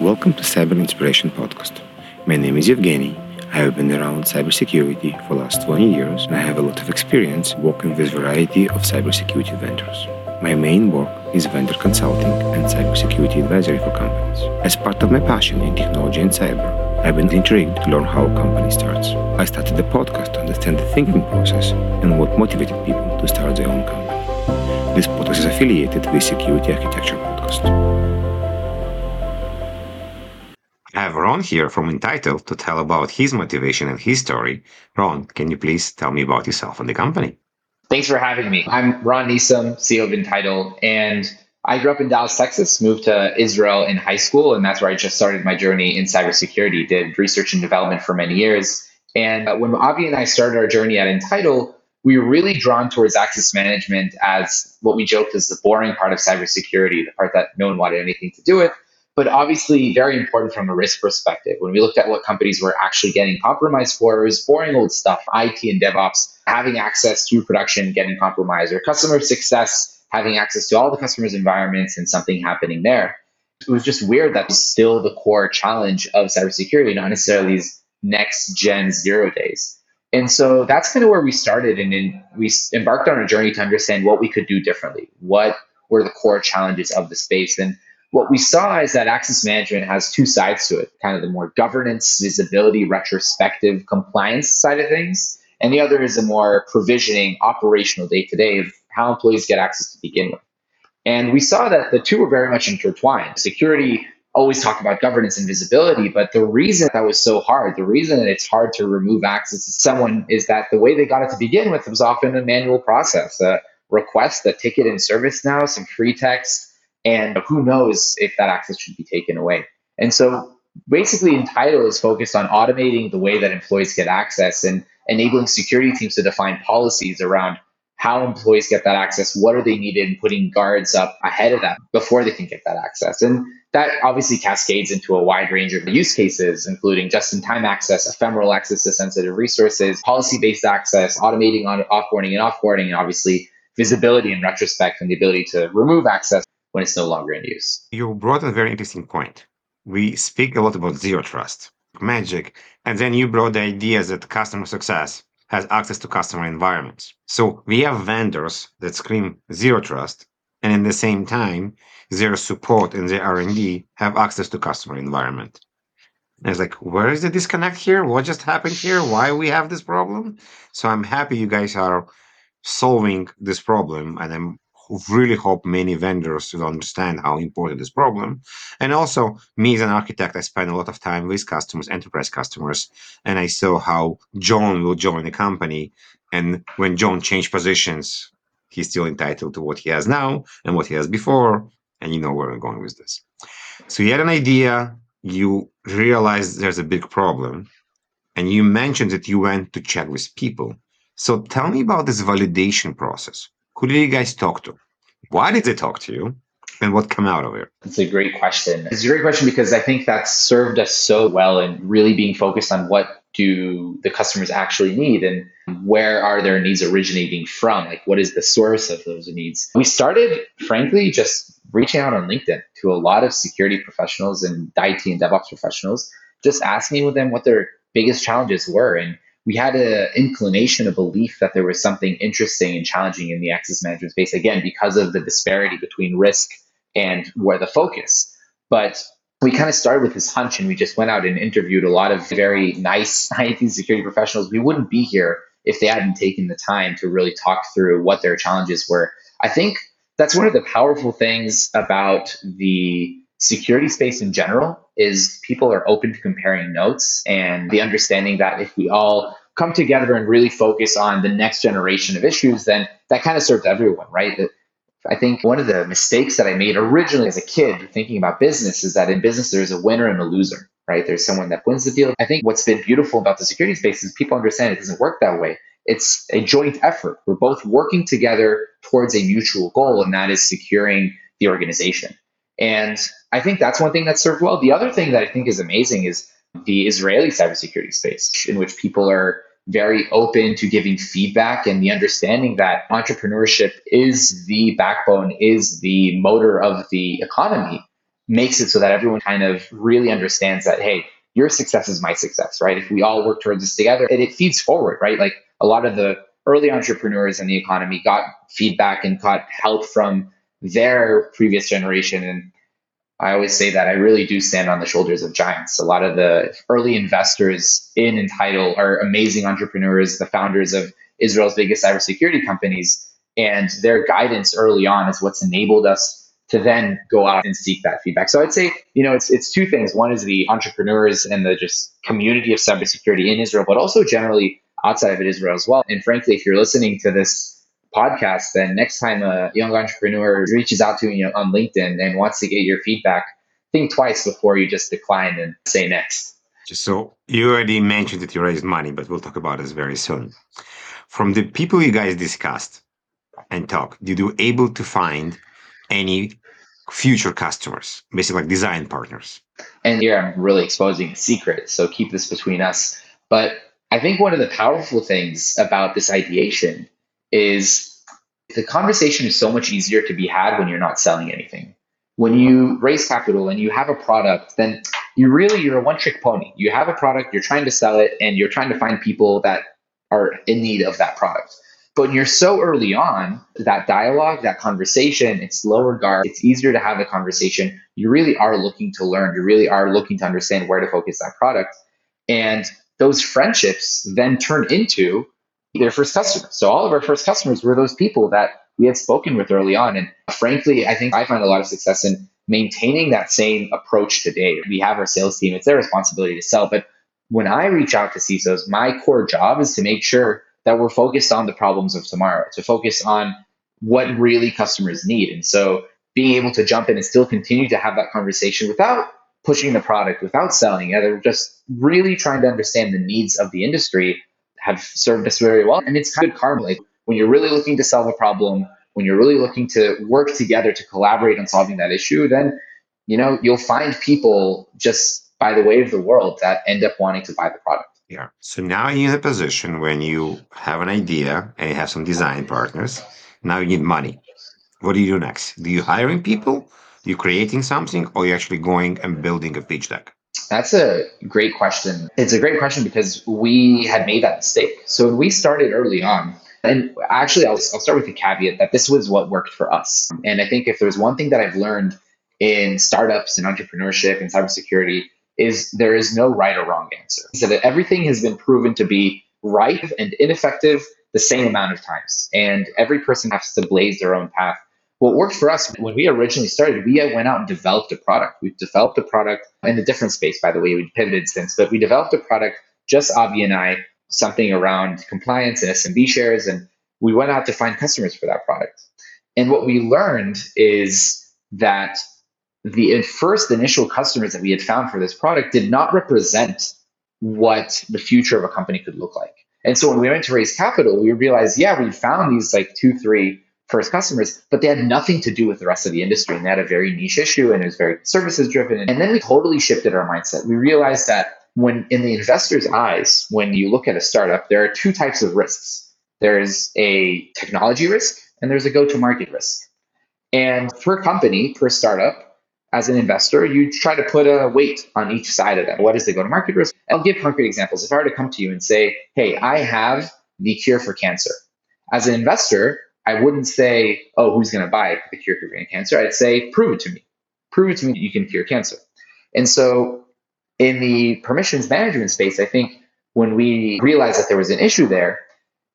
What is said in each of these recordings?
Welcome to Cyber Inspiration Podcast. My name is Evgeny. I have been around cybersecurity for the last 20 years and I have a lot of experience working with a variety of cybersecurity vendors. My main work is vendor consulting and cybersecurity advisory for companies. As part of my passion in technology and cyber, I've been intrigued to learn how a company starts. I started the podcast to understand the thinking process and what motivated people to start their own company. This podcast is affiliated with Security Architecture Podcast. I have Ron here from Entitle to tell about his motivation and his story. Ron, can you please tell me about yourself and the company? Thanks for having me. I'm Ron Nissim, CEO of Entitle, and I grew up in Dallas, Texas, moved to Israel in high school, and that's where I just started my journey in cybersecurity, did research and development for many years. And uh, when Avi and I started our journey at Entitle, we were really drawn towards access management as what we joked is the boring part of cybersecurity, the part that no one wanted anything to do with but obviously very important from a risk perspective. When we looked at what companies were actually getting compromised for, it was boring old stuff, IT and DevOps, having access to production, getting compromised, or customer success, having access to all the customers' environments and something happening there. It was just weird that still the core challenge of cybersecurity, not necessarily these next gen zero days. And so that's kind of where we started. And then we embarked on a journey to understand what we could do differently. What were the core challenges of the space? And what we saw is that access management has two sides to it kind of the more governance, visibility, retrospective compliance side of things. And the other is a more provisioning, operational day to day of how employees get access to begin with. And we saw that the two were very much intertwined. Security always talked about governance and visibility, but the reason that was so hard, the reason that it's hard to remove access to someone is that the way they got it to begin with was often a manual process, a request, a ticket in ServiceNow, some free text, and who knows if that access should be taken away. And so basically, Entitle is focused on automating the way that employees get access and enabling security teams to define policies around how employees get that access, what are they needed, and putting guards up ahead of that before they can get that access. And that obviously cascades into a wide range of use cases, including just in time access, ephemeral access to sensitive resources, policy based access, automating on offboarding and offboarding, and obviously visibility and retrospect and the ability to remove access when it's no longer in use. You brought a very interesting point. We speak a lot about zero trust, magic, and then you brought the idea that customer success has access to customer environments. So we have vendors that scream zero trust, and in the same time, their support and their R&D have access to customer environment. And it's like, where is the disconnect here? What just happened here? Why we have this problem? So I'm happy you guys are solving this problem, and I'm really hope many vendors will understand how important this problem. And also, me as an architect, I spend a lot of time with customers, enterprise customers, and I saw how John will join the company. And when John changed positions, he's still entitled to what he has now and what he has before. And you know where I'm going with this. So you had an idea, you realized there's a big problem, and you mentioned that you went to check with people. So tell me about this validation process. Who did you guys talk to? Why did they talk to you? And what came out of it? It's a great question. It's a great question because I think that's served us so well in really being focused on what do the customers actually need and where are their needs originating from? Like, what is the source of those needs? We started, frankly, just reaching out on LinkedIn to a lot of security professionals and IT and DevOps professionals, just asking them what their biggest challenges were. And we had an inclination, a belief that there was something interesting and challenging in the access management space, again, because of the disparity between risk and where the focus. But we kind of started with this hunch and we just went out and interviewed a lot of very nice IT security professionals. We wouldn't be here if they hadn't taken the time to really talk through what their challenges were. I think that's one of the powerful things about the security space in general is people are open to comparing notes and the understanding that if we all come together and really focus on the next generation of issues, then that kind of serves everyone, right? I think one of the mistakes that I made originally as a kid thinking about business is that in business there's a winner and a loser, right? There's someone that wins the deal. I think what's been beautiful about the security space is people understand it doesn't work that way. It's a joint effort. We're both working together towards a mutual goal, and that is securing the organization. And I think that's one thing that served well. The other thing that I think is amazing is the Israeli cybersecurity space, in which people are very open to giving feedback and the understanding that entrepreneurship is the backbone, is the motor of the economy. makes it so that everyone kind of really understands that, hey, your success is my success, right? If we all work towards this together, and it feeds forward, right? Like a lot of the early entrepreneurs in the economy got feedback and got help from their previous generation. And I always say that I really do stand on the shoulders of giants. A lot of the early investors in Entitle are amazing entrepreneurs, the founders of Israel's biggest cybersecurity companies. And their guidance early on is what's enabled us to then go out and seek that feedback. So I'd say, you know, it's it's two things. One is the entrepreneurs and the just community of cybersecurity in Israel, but also generally outside of Israel as well. And frankly, if you're listening to this podcast, then next time a young entrepreneur reaches out to you know, on LinkedIn and wants to get your feedback, think twice before you just decline and say next. So you already mentioned that you raised money, but we'll talk about this very soon. From the people you guys discussed and talked, did you able to find any future customers, basically like design partners? And here I'm really exposing a secret, so keep this between us. But I think one of the powerful things about this ideation is the conversation is so much easier to be had when you're not selling anything. When you raise capital and you have a product, then you really you're a one trick pony. You have a product, you're trying to sell it, and you're trying to find people that are in need of that product. But when you're so early on, that dialogue, that conversation, it's lower guard, it's easier to have the conversation. You really are looking to learn, you really are looking to understand where to focus that product. And those friendships then turn into their first customers. So all of our first customers were those people that we had spoken with early on. And frankly, I think I find a lot of success in maintaining that same approach today. We have our sales team, it's their responsibility to sell. But when I reach out to CISOs, my core job is to make sure that we're focused on the problems of tomorrow, to focus on what really customers need. And so being able to jump in and still continue to have that conversation without pushing the product, without selling it, they're just really trying to understand the needs of the industry have served us very well. And it's kind of karma. Like when you're really looking to solve a problem, when you're really looking to work together to collaborate on solving that issue, then you know you'll find people just by the way of the world that end up wanting to buy the product. Yeah. So now you're in a position when you have an idea and you have some design partners. Now you need money. What do you do next? Do you hiring people? Are you creating something, or are you actually going and building a pitch deck? That's a great question. It's a great question because we had made that mistake. So when we started early on, and actually, I'll, I'll start with the caveat that this was what worked for us. And I think if there's one thing that I've learned in startups and entrepreneurship and cybersecurity is there is no right or wrong answer. So that everything has been proven to be right and ineffective the same amount of times. And every person has to blaze their own path what worked for us when we originally started, we went out and developed a product. We developed a product in a different space, by the way. We pivoted since, but we developed a product, just Avi and I, something around compliance and SMB shares, and we went out to find customers for that product. And what we learned is that the first initial customers that we had found for this product did not represent what the future of a company could look like. And so when we went to raise capital, we realized, yeah, we found these like two, three first customers, but they had nothing to do with the rest of the industry. And they had a very niche issue and it was very services driven. And then we totally shifted our mindset. We realized that when in the investor's eyes, when you look at a startup, there are two types of risks. There's a technology risk and there's a go-to-market risk. And per company, per startup, as an investor, you try to put a weight on each side of that. What is the go-to-market risk? I'll give concrete examples. If I were to come to you and say, hey, I have the cure for cancer. As an investor, I wouldn't say, oh, who's going to buy the cure for brain cancer? I'd say, prove it to me. Prove it to me that you can cure cancer. And so in the permissions management space, I think when we realized that there was an issue there,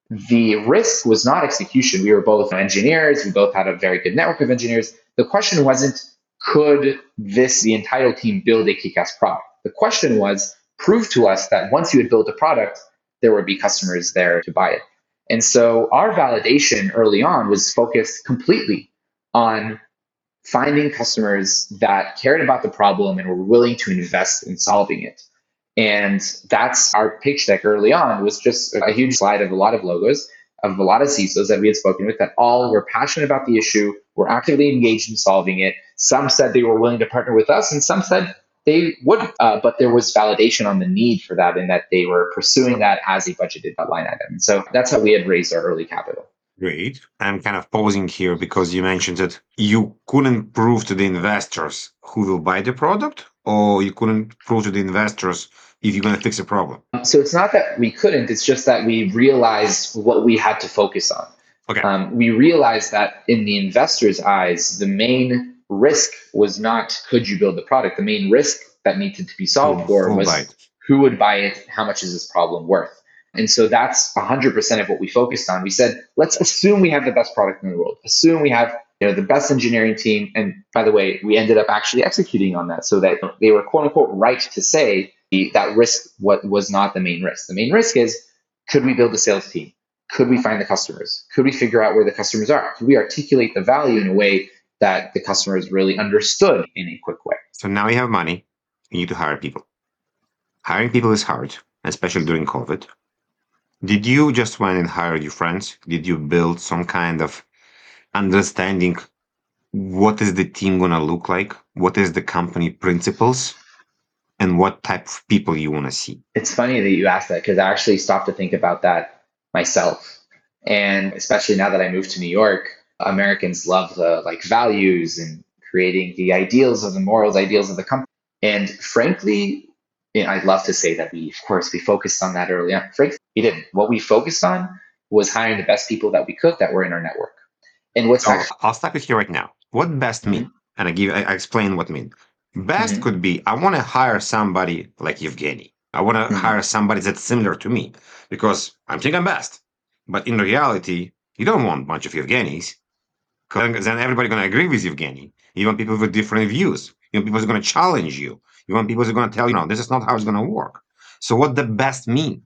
the risk was not execution. We were both engineers. We both had a very good network of engineers. The question wasn't, could this, the entire team, build a kick-ass product? The question was, prove to us that once you had built a product, there would be customers there to buy it. And so our validation early on was focused completely on finding customers that cared about the problem and were willing to invest in solving it. And that's our pitch deck early on was just a huge slide of a lot of logos of a lot of CISOs that we had spoken with that all were passionate about the issue, were actively engaged in solving it. Some said they were willing to partner with us, and some said they would, uh, but there was validation on the need for that in that they were pursuing that as a budgeted line item. And so that's how we had raised our early capital. Great. I'm kind of pausing here because you mentioned that you couldn't prove to the investors who will buy the product, or you couldn't prove to the investors if you're going to fix a problem. So it's not that we couldn't, it's just that we realized what we had to focus on. Okay. Um, we realized that in the investor's eyes, the main risk was not could you build the product? The main risk that needed to be solved mm, Who- for was it? who would buy it? How much is this problem worth? And so that's 100% of what we focused on. We said, let's assume we have the best product in the world. Assume we have you know, the best engineering team. And by the way, we ended up actually executing on that so that they were quote unquote right to say the, that risk what was not the main risk. The main risk is could we build a sales team? Could we find the customers? Could we figure out where the customers are? Could we articulate the value in a way that the customers really understood in a quick way? So now you have money, you need to hire people. Hiring people is hard, especially during COVID. Did you just went and hired your friends? Did you build some kind of understanding what is the team gonna look like? What is the company principles? And what type of people you want to see? It's funny that you asked that because I actually stopped to think about that myself. And especially now that I moved to New York, Americans love the like values and creating the ideals of the morals, ideals of the company. And frankly, I'd love to say that we, of course, we focused on that early on. Frankly, we didn't. What we focused on was hiring the best people that we could that were in our network. And what's actually I'll stop you here right now. What best mean? And I give I explain what mean. Best Mhm. could be I want to hire somebody like Evgeny. I want to Mhm. hire somebody that's similar to me because I'm thinking I'm best. But in reality, you don't want a bunch of Evgenys. Then everybody's going to agree with Evgeny. You want people with different views. You want people who's going to challenge you. You want people who's going to tell you, no, this is not how it's going to work. So what the best mean?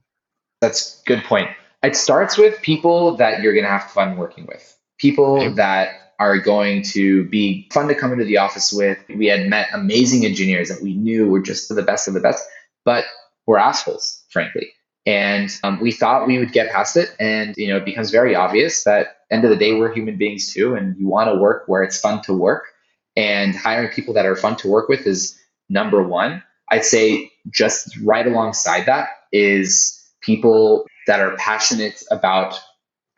That's a good point. It starts with people that you're going to have fun working with. People Okay. that are going to be fun to come into the office with. We had met amazing engineers that we knew were just the best of the best, but were assholes, frankly. And um, we thought we would get past it. And, you know, it becomes very obvious that end of the day, we're human beings too. And you want to work where it's fun to work. And hiring people that are fun to work with is number one. I'd say just right alongside that is people that are passionate about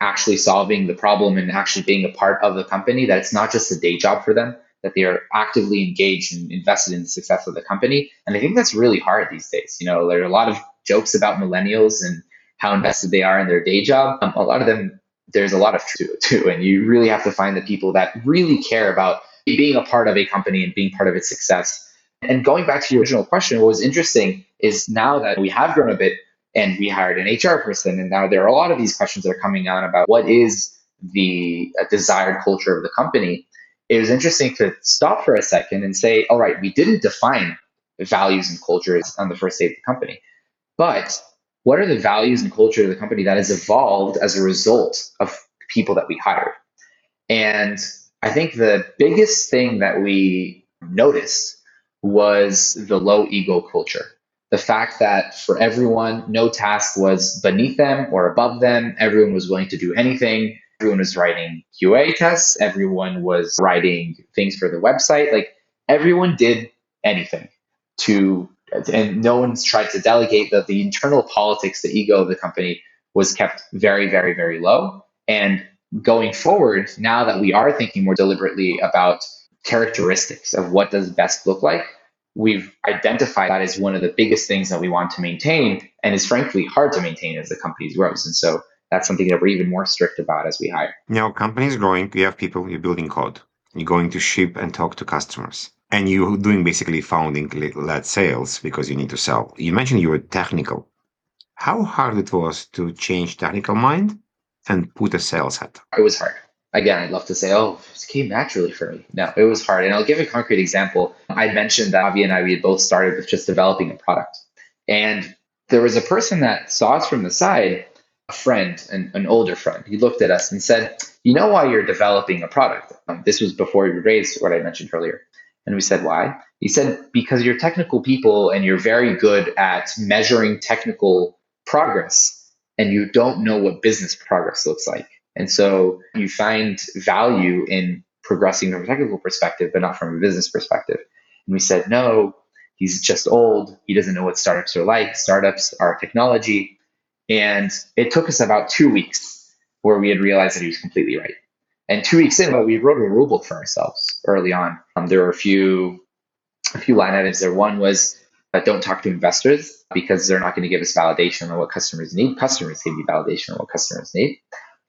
actually solving the problem and actually being a part of the company, that it's not just a day job for them, that they are actively engaged and invested in the success of the company. And I think that's really hard these days. You know, there are a lot of jokes about millennials and how invested they are in their day job. Um, a lot of them, there's a lot of truth to. And you really have to find the people that really care about being a part of a company and being part of its success. And going back to your original question, what was interesting is now that we have grown a bit and we hired an HR person, and now there are a lot of these questions that are coming on about what is the uh, desired culture of the company. It was interesting to stop for a second and say, all right, we didn't define values and cultures on the first day of the company, but what are the values and culture of the company that has evolved as a result of people that we hired? And I think the biggest thing that we noticed was the low ego culture. The fact that for everyone, no task was beneath them or above them. Everyone was willing to do anything. Everyone was writing QA tests. Everyone was writing things for the website. Like everyone did anything to, and no one's tried to delegate that the internal politics, the ego of the company was kept very, very, very low. And going forward, now that we are thinking more deliberately about characteristics of what does best look like, we've identified that as one of the biggest things that we want to maintain and is frankly hard to maintain as the company grows. And so that's something that we're even more strict about as we hire. Now, companies growing. You have people. You're building code. You're going to ship and talk to customers, and you're doing basically founding led sales because you need to sell. You mentioned you were technical. How hard it was to change technical mind and put a sales hat? It was hard. Again, I'd love to say, oh, it came naturally for me. No, it was hard. And I'll give a concrete example. I mentioned that Avi and I, we had both started with just developing a product. And there was a person that saw us from the side, a friend, an, an older friend. He looked at us and said, you know why you're developing a product? Um, this was before we raised what I mentioned earlier. And we said, why? He said, because you're technical people and you're very good at measuring technical progress and you don't know what business progress looks like. And so you find value in progressing from a technical perspective, but not from a business perspective. And we said, no, he's just old. He doesn't know what startups are like. Startups are technology. And it took us about two weeks where we had realized that he was completely right. And two weeks in, but we wrote a rule book for ourselves early on. Um, there were a few, a few line items there. One was that don't talk to investors because they're not going to give us validation on what customers need. Customers give you validation on what customers need.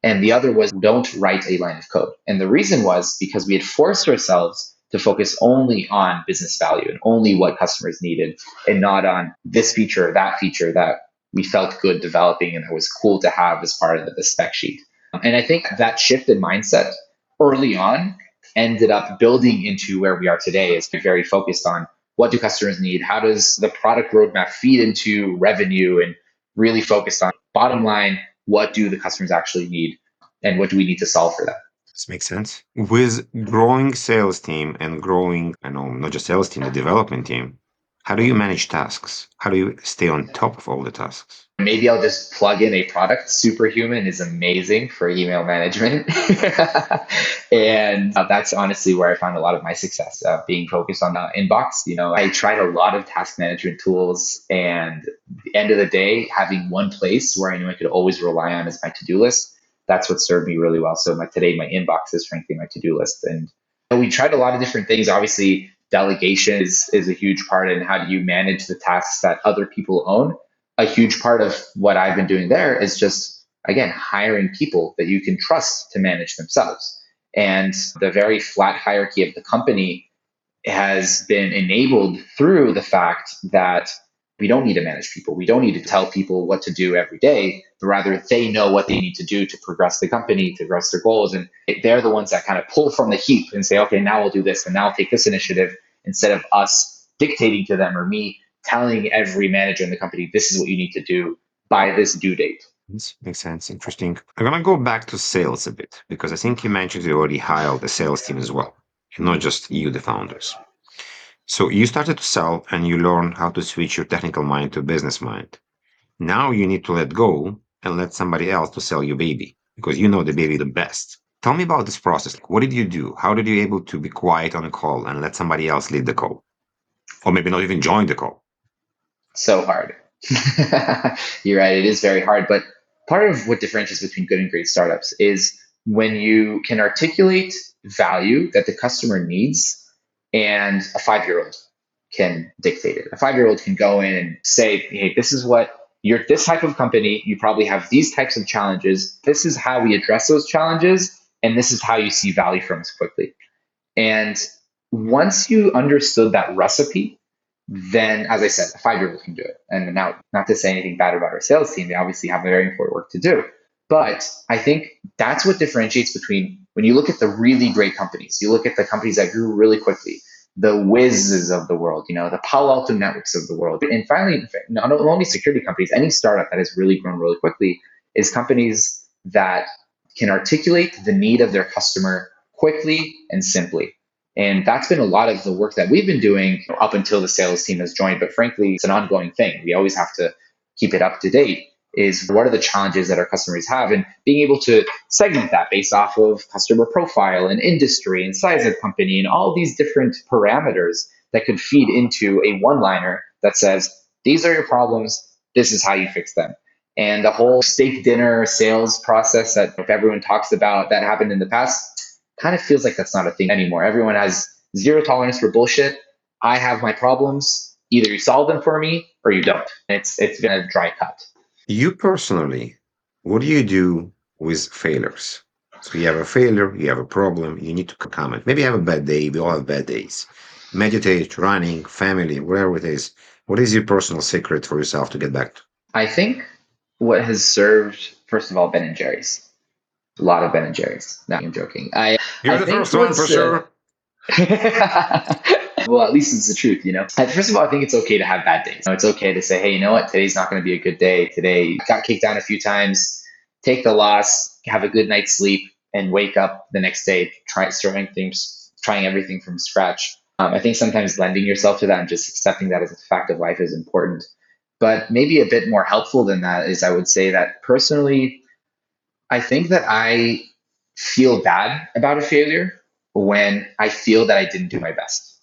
And the other was don't write a line of code. And the reason was because we had forced ourselves to focus only on business value and only what customers needed and not on this feature or that feature that we felt good developing and that was cool to have as part of the spec sheet. And I think that shift in mindset early on ended up building into where we are today is very focused on what do customers need? How does the product roadmap feed into revenue and really focused on bottom line, what do the customers actually need and what do we need to solve for them? This makes sense. With growing sales team and growing, I know, not just sales team, the development team, how do you manage tasks? How do you stay on top of all the tasks? Maybe I'll just plug in a product. Superhuman is amazing for email management. and uh, that's honestly where I found a lot of my success, uh, being focused on the inbox. You know, I tried a lot of task management tools, and the end of the day, having one place where I knew I could always rely on is my to do list. That's what served me really well. So my, today, my inbox is frankly my to do list. And we tried a lot of different things. Obviously, delegation is, is a huge part and how do you manage the tasks that other people own. A huge part of what i've been doing there is just again hiring people that you can trust to manage themselves. And the very flat hierarchy of the company has been enabled through the fact that we don't need to manage people. We don't need to tell people what to do every day, but rather they know what they need to do to progress the company, to progress their goals. And they're the ones that kind of pull from the heap and say, okay, now we'll do this and now I'll take this initiative instead of us dictating to them or me telling every manager in the company, this is what you need to do by this due date. Makes sense. Interesting. I'm going to go back to sales a bit because I think you mentioned you already hired the sales team as well, and not just you, the founders. So you started to sell and you learn how to switch your technical mind to business mind. Now you need to let go and let somebody else to sell your baby because you know the baby the best. Tell me about this process. What did you do? How did you able to be quiet on a call and let somebody else lead the call? Or maybe not even join the call? So hard. You're right. It is very hard. But part of what differentiates between good and great startups is when you can articulate value that the customer needs and a five year old can dictate it. A five year old can go in and say, hey, this is what you're this type of company. You probably have these types of challenges. This is how we address those challenges. And this is how you see value from us quickly. And once you understood that recipe, then as I said, a five year old can do it. And now, not to say anything bad about our sales team, they obviously have very important work to do. But I think that's what differentiates between when you look at the really great companies, you look at the companies that grew really quickly, the Wizes of the world, you know, the Palo Alto networks of the world. And finally, not only security companies, any startup that has really grown really quickly is companies that can articulate the need of their customer quickly and simply. And that's been a lot of the work that we've been doing up until the sales team has joined. But frankly, it's an ongoing thing. We always have to keep it up to date is what are the challenges that our customers have and being able to segment that based off of customer profile and industry and size of company and all these different parameters that could feed into a one liner that says these are your problems. This is how you fix them. And the whole steak dinner sales process that everyone talks about that happened in the past kind of feels like that's not a thing anymore. Everyone has zero tolerance for bullshit. I have my problems. Either you solve them for me or you don't. It's it's been a dry cut you personally, what do you do with failures? So you have a failure, you have a problem, you need to comment. Maybe you have a bad day, we all have bad days. Meditate, running, family, whatever it is. What is your personal secret for yourself to get back to? I think what has served, first of all, Ben and Jerry's. A lot of Ben and Jerry's. No, I'm joking. I, You're I the first one for sure. well, at least it's the truth, you know. First of all, I think it's okay to have bad days. It's okay to say, hey, you know what, today's not going to be a good day. Today got kicked down a few times. Take the loss, have a good night's sleep, and wake up the next day, try trying things, trying everything from scratch. Um, I think sometimes lending yourself to that and just accepting that as a fact of life is important. But maybe a bit more helpful than that is I would say that personally, I think that I feel bad about a failure when I feel that I didn't do my best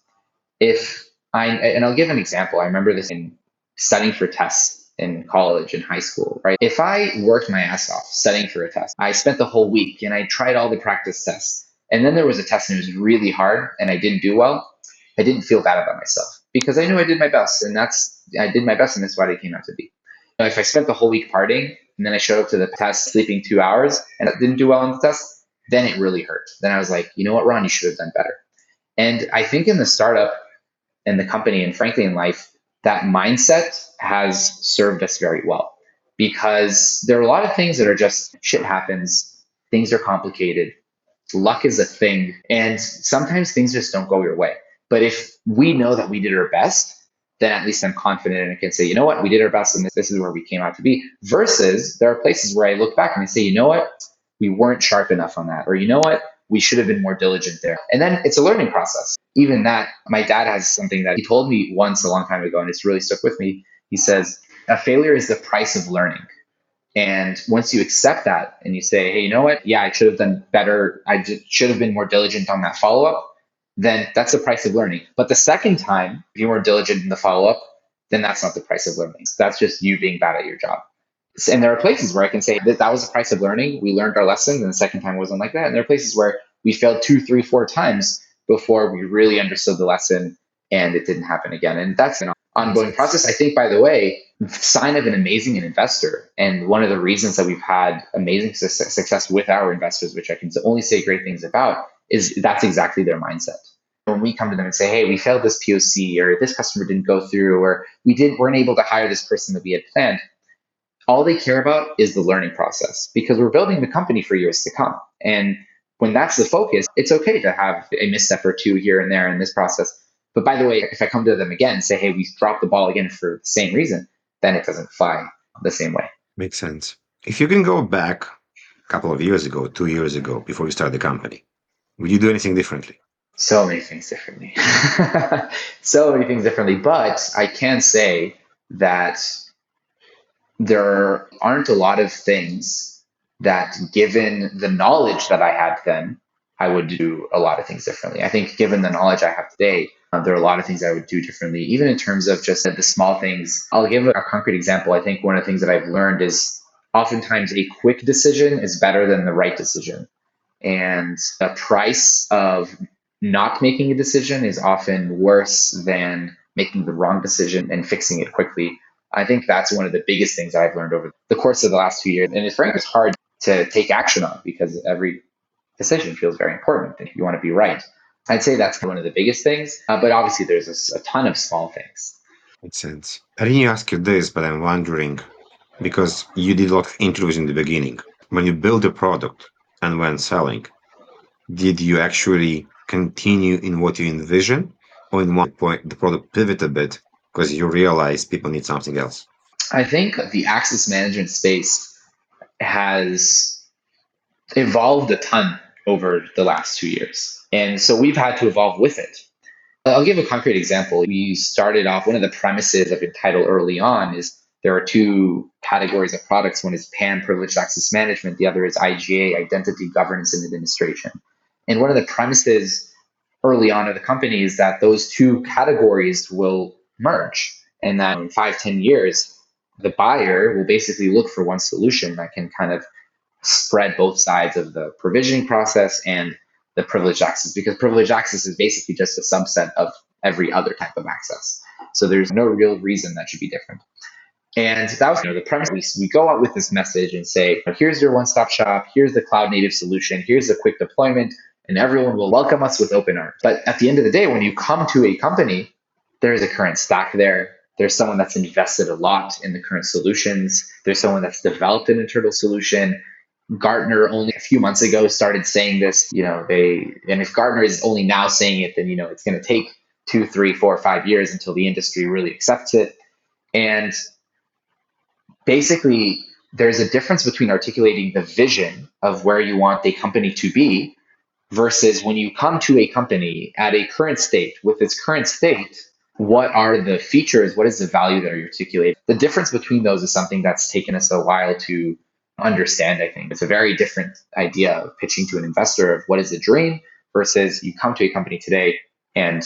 if I, and I'll give an example. I remember this in studying for tests. in college and high school, right? If I worked my ass off studying for a test, I spent the whole week and I tried all the practice tests, and then there was a test and it was really hard and I didn't do well, I didn't feel bad about myself because I knew I did my best and that's I did my best and that's what it came out to be. If I spent the whole week partying and then I showed up to the test sleeping two hours and I didn't do well on the test, then it really hurt. Then I was like, you know what, Ron, you should have done better. And I think in the startup and the company and frankly in life, that mindset has served us very well because there are a lot of things that are just shit happens, things are complicated, luck is a thing, and sometimes things just don't go your way. But if we know that we did our best, then at least I'm confident and I can say, you know what, we did our best and this, this is where we came out to be. Versus there are places where I look back and I say, you know what, we weren't sharp enough on that. Or you know what, we should have been more diligent there. And then it's a learning process. Even that, my dad has something that he told me once a long time ago, and it's really stuck with me. He says, a failure is the price of learning. And once you accept that and you say, hey, you know what? Yeah, I should have done better. I should have been more diligent on that follow up. Then that's the price of learning. But the second time, if you're more diligent in the follow up, then that's not the price of learning. That's just you being bad at your job. And there are places where I can say that that was the price of learning. We learned our lesson, and the second time wasn't like that. And there are places where we failed two, three, four times before we really understood the lesson and it didn't happen again. And that's an ongoing process. I think, by the way, sign of an amazing investor. And one of the reasons that we've had amazing success with our investors, which I can only say great things about, is that's exactly their mindset. When we come to them and say, hey, we failed this POC, or this customer didn't go through, or we didn't weren't able to hire this person that we had planned, all they care about is the learning process because we're building the company for years to come. And when that's the focus, it's okay to have a misstep or two here and there in this process. But by the way, if I come to them again and say, hey, we dropped the ball again for the same reason, then it doesn't fly the same way. Makes sense. If you can go back a couple of years ago, two years ago, before you started the company, would you do anything differently? So many things differently. so many things differently. But I can say that there aren't a lot of things that, given the knowledge that I had then, I would do a lot of things differently. I think, given the knowledge I have today, uh, there are a lot of things I would do differently, even in terms of just the small things. I'll give a concrete example. I think one of the things that I've learned is oftentimes a quick decision is better than the right decision. And the price of not making a decision is often worse than making the wrong decision and fixing it quickly. I think that's one of the biggest things I've learned over the course of the last two years. And it's frankly, it's hard to take action on because every decision feels very important and you want to be right. I'd say that's one of the biggest things. Uh, but obviously, there's a, a, ton of small things. Makes sense. I didn't ask you this, but I'm wondering because you did a lot of interviews in the beginning. When you build a product and when selling, did you actually continue in what you envision, or in one point the product pivot a bit because you realize people need something else? I think the access management space has evolved a ton over the last two years. And so we've had to evolve with it. I'll give a concrete example. We started off, one of the premises of Entitle early on is there are two categories of products. One is PAM, Privileged Access Management. The other is IGA, Identity Governance and Administration. And one of the premises early on of the company is that those two categories will merge. And that in five, ten years, the buyer will basically look for one solution that can kind of spread both sides of the provisioning process and the privileged access because privileged access is basically just a subset of every other type of access. So there's no real reason that should be different. And that was you know, the premise. We, we go out with this message and say, here's your one stop shop, here's the cloud native solution, here's the quick deployment, and everyone will welcome us with open arms. But at the end of the day, when you come to a company, there's a current stack there. There's someone that's invested a lot in the current solutions. There's someone that's developed an internal solution. Gartner only a few months ago started saying this, you know, they, and if Gartner is only now saying it, then, you know, it's going to take two, three, four, five years until the industry really accepts it. And basically, there's a difference between articulating the vision of where you want a company to be versus when you come to a company at a current state with its current state what are the features what is the value that are articulated the difference between those is something that's taken us a while to understand, I think. It's a very different idea of pitching to an investor of what is a dream versus you come to a company today and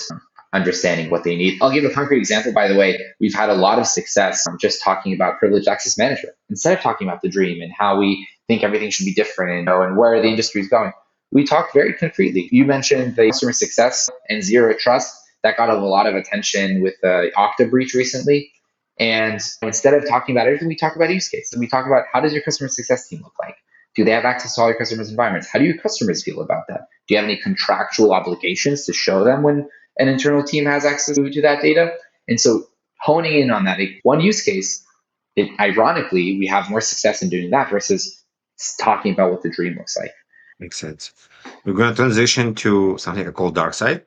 understanding what they need. I'll give a concrete example, by the way. We've had a lot of success just talking about privileged access management instead of talking about the dream and how we think everything should be different you and where the industry is going. We talked very concretely. You mentioned the customer success and zero trust. That got a lot of attention with the Okta breach recently. And instead of talking about everything, we talk about use case. And we talk about how does your customer success team look like? Do they have access to all your customers' environments? How do your customers feel about that? Do you have any contractual obligations to show them when an internal team has access to that data? And so honing in on that one use case, it, ironically, we have more success in doing that versus talking about what the dream looks like. Makes sense. We're going to transition to something I call dark side.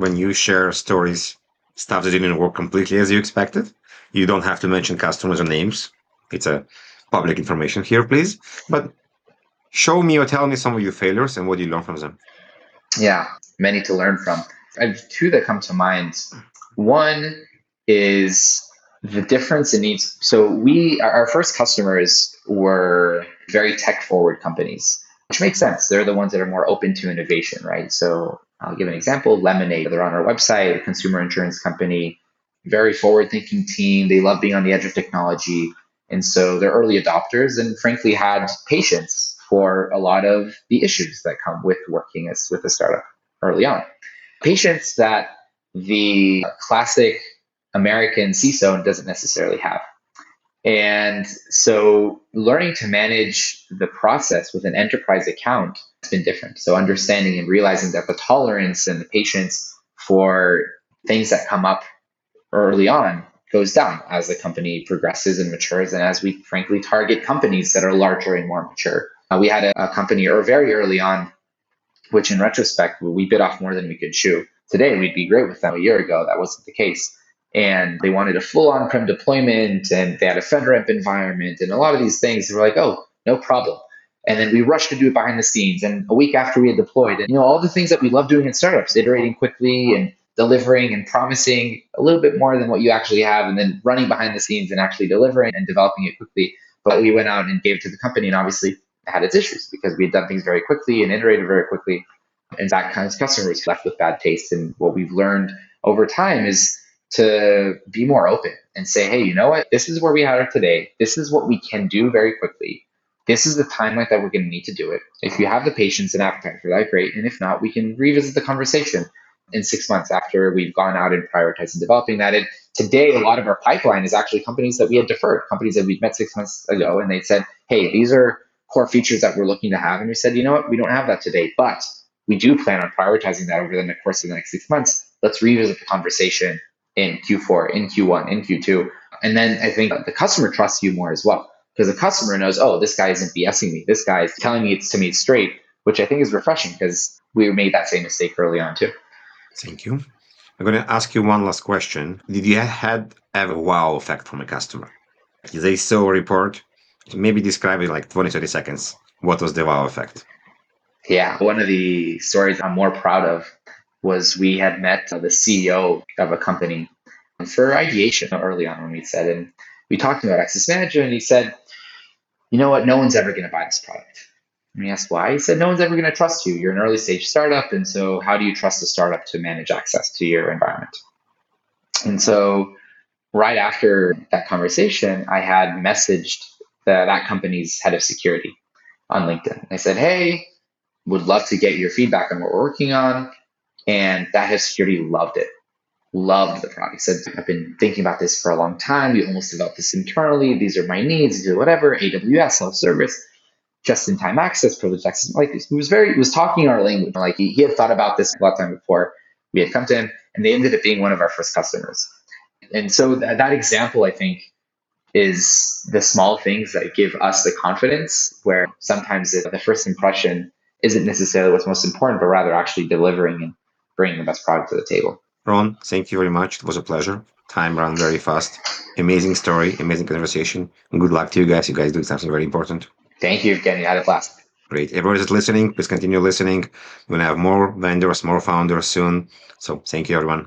When you share stories, stuff that didn't work completely as you expected, you don't have to mention customers or names. It's a public information here, please. But show me or tell me some of your failures and what you learned from them. Yeah, many to learn from. I have two that come to mind. One is the difference in needs. So we, our first customers were very tech forward companies, which makes sense. They're the ones that are more open to innovation, right? So I'll give an example. Lemonade, they're on our website, a consumer insurance company, very forward thinking team. They love being on the edge of technology. And so they're early adopters and frankly had patience for a lot of the issues that come with working as with a startup early on. Patience that the classic American CISO doesn't necessarily have. And so learning to manage the process with an enterprise account has been different. So understanding and realizing that the tolerance and the patience for things that come up early on goes down as the company progresses and matures and as we frankly target companies that are larger and more mature. Uh, we had a, a company or very early on, which in retrospect, we bit off more than we could chew. Today, we'd be great with them. A year ago, that wasn't the case and they wanted a full on-prem deployment and they had a FedRAMP environment and a lot of these things. They were like, oh, no problem. And then we rushed to do it behind the scenes. And a week after we had deployed, and you know, all the things that we love doing in startups, iterating quickly and delivering and promising a little bit more than what you actually have, and then running behind the scenes and actually delivering and developing it quickly. But we went out and gave it to the company, and obviously had its issues because we had done things very quickly and iterated very quickly. And that kind of customer was left with bad taste. And what we've learned over time is to be more open and say, hey, you know what? This is where we are today. This is what we can do very quickly. This is the timeline that we're going to need to do it. If you have the patience and appetite for that, great. And if not, we can revisit the conversation in six months after we've gone out and prioritized and developing that. And today, a lot of our pipeline is actually companies that we had deferred, companies that we'd met six months ago, and they said, hey, these are core features that we're looking to have. And we said, you know what? We don't have that today, but we do plan on prioritizing that over the course of the next six months. Let's revisit the conversation in Q4, in Q1, in Q2. And then I think the customer trusts you more as well because the customer knows, oh, this guy isn't BSing me. This guy is telling me it's to me straight, which I think is refreshing because we made that same mistake early on too. Thank you. I'm going to ask you one last question. Did you had have a wow effect from a customer? They saw a report, maybe describe it like 20, 30 seconds. What was the wow effect? Yeah, one of the stories I'm more proud of was we had met the CEO of a company for ideation early on when we said, and we talked about access management, and he said, you know what, no one's ever going to buy this product. And we asked why. He said, no one's ever going to trust you. You're an early stage startup. And so how do you trust a startup to manage access to your environment? And so right after that conversation, I had messaged the, that company's head of security on LinkedIn. I said, hey, would love to get your feedback on what we're working on. And that head of security loved it, loved the product. He said, I've been thinking about this for a long time. We almost developed this internally. These are my needs, do whatever, AWS, self service, just in time access, privileged access. Like he was very, he was talking our language. Like he, he had thought about this a lot of time before we had come to him, and they ended up being one of our first customers. And so that, that example, I think, is the small things that give us the confidence where sometimes the first impression isn't necessarily what's most important, but rather actually delivering and bringing the best product to the table. Ron, thank you very much. It was a pleasure. Time ran very fast. Amazing story, amazing conversation. And good luck to you guys. You guys do something very important. Thank you, Evgeny. I had a blast. Great. Everyone is listening. Please continue listening. We're going to have more vendors, more founders soon. So thank you, everyone.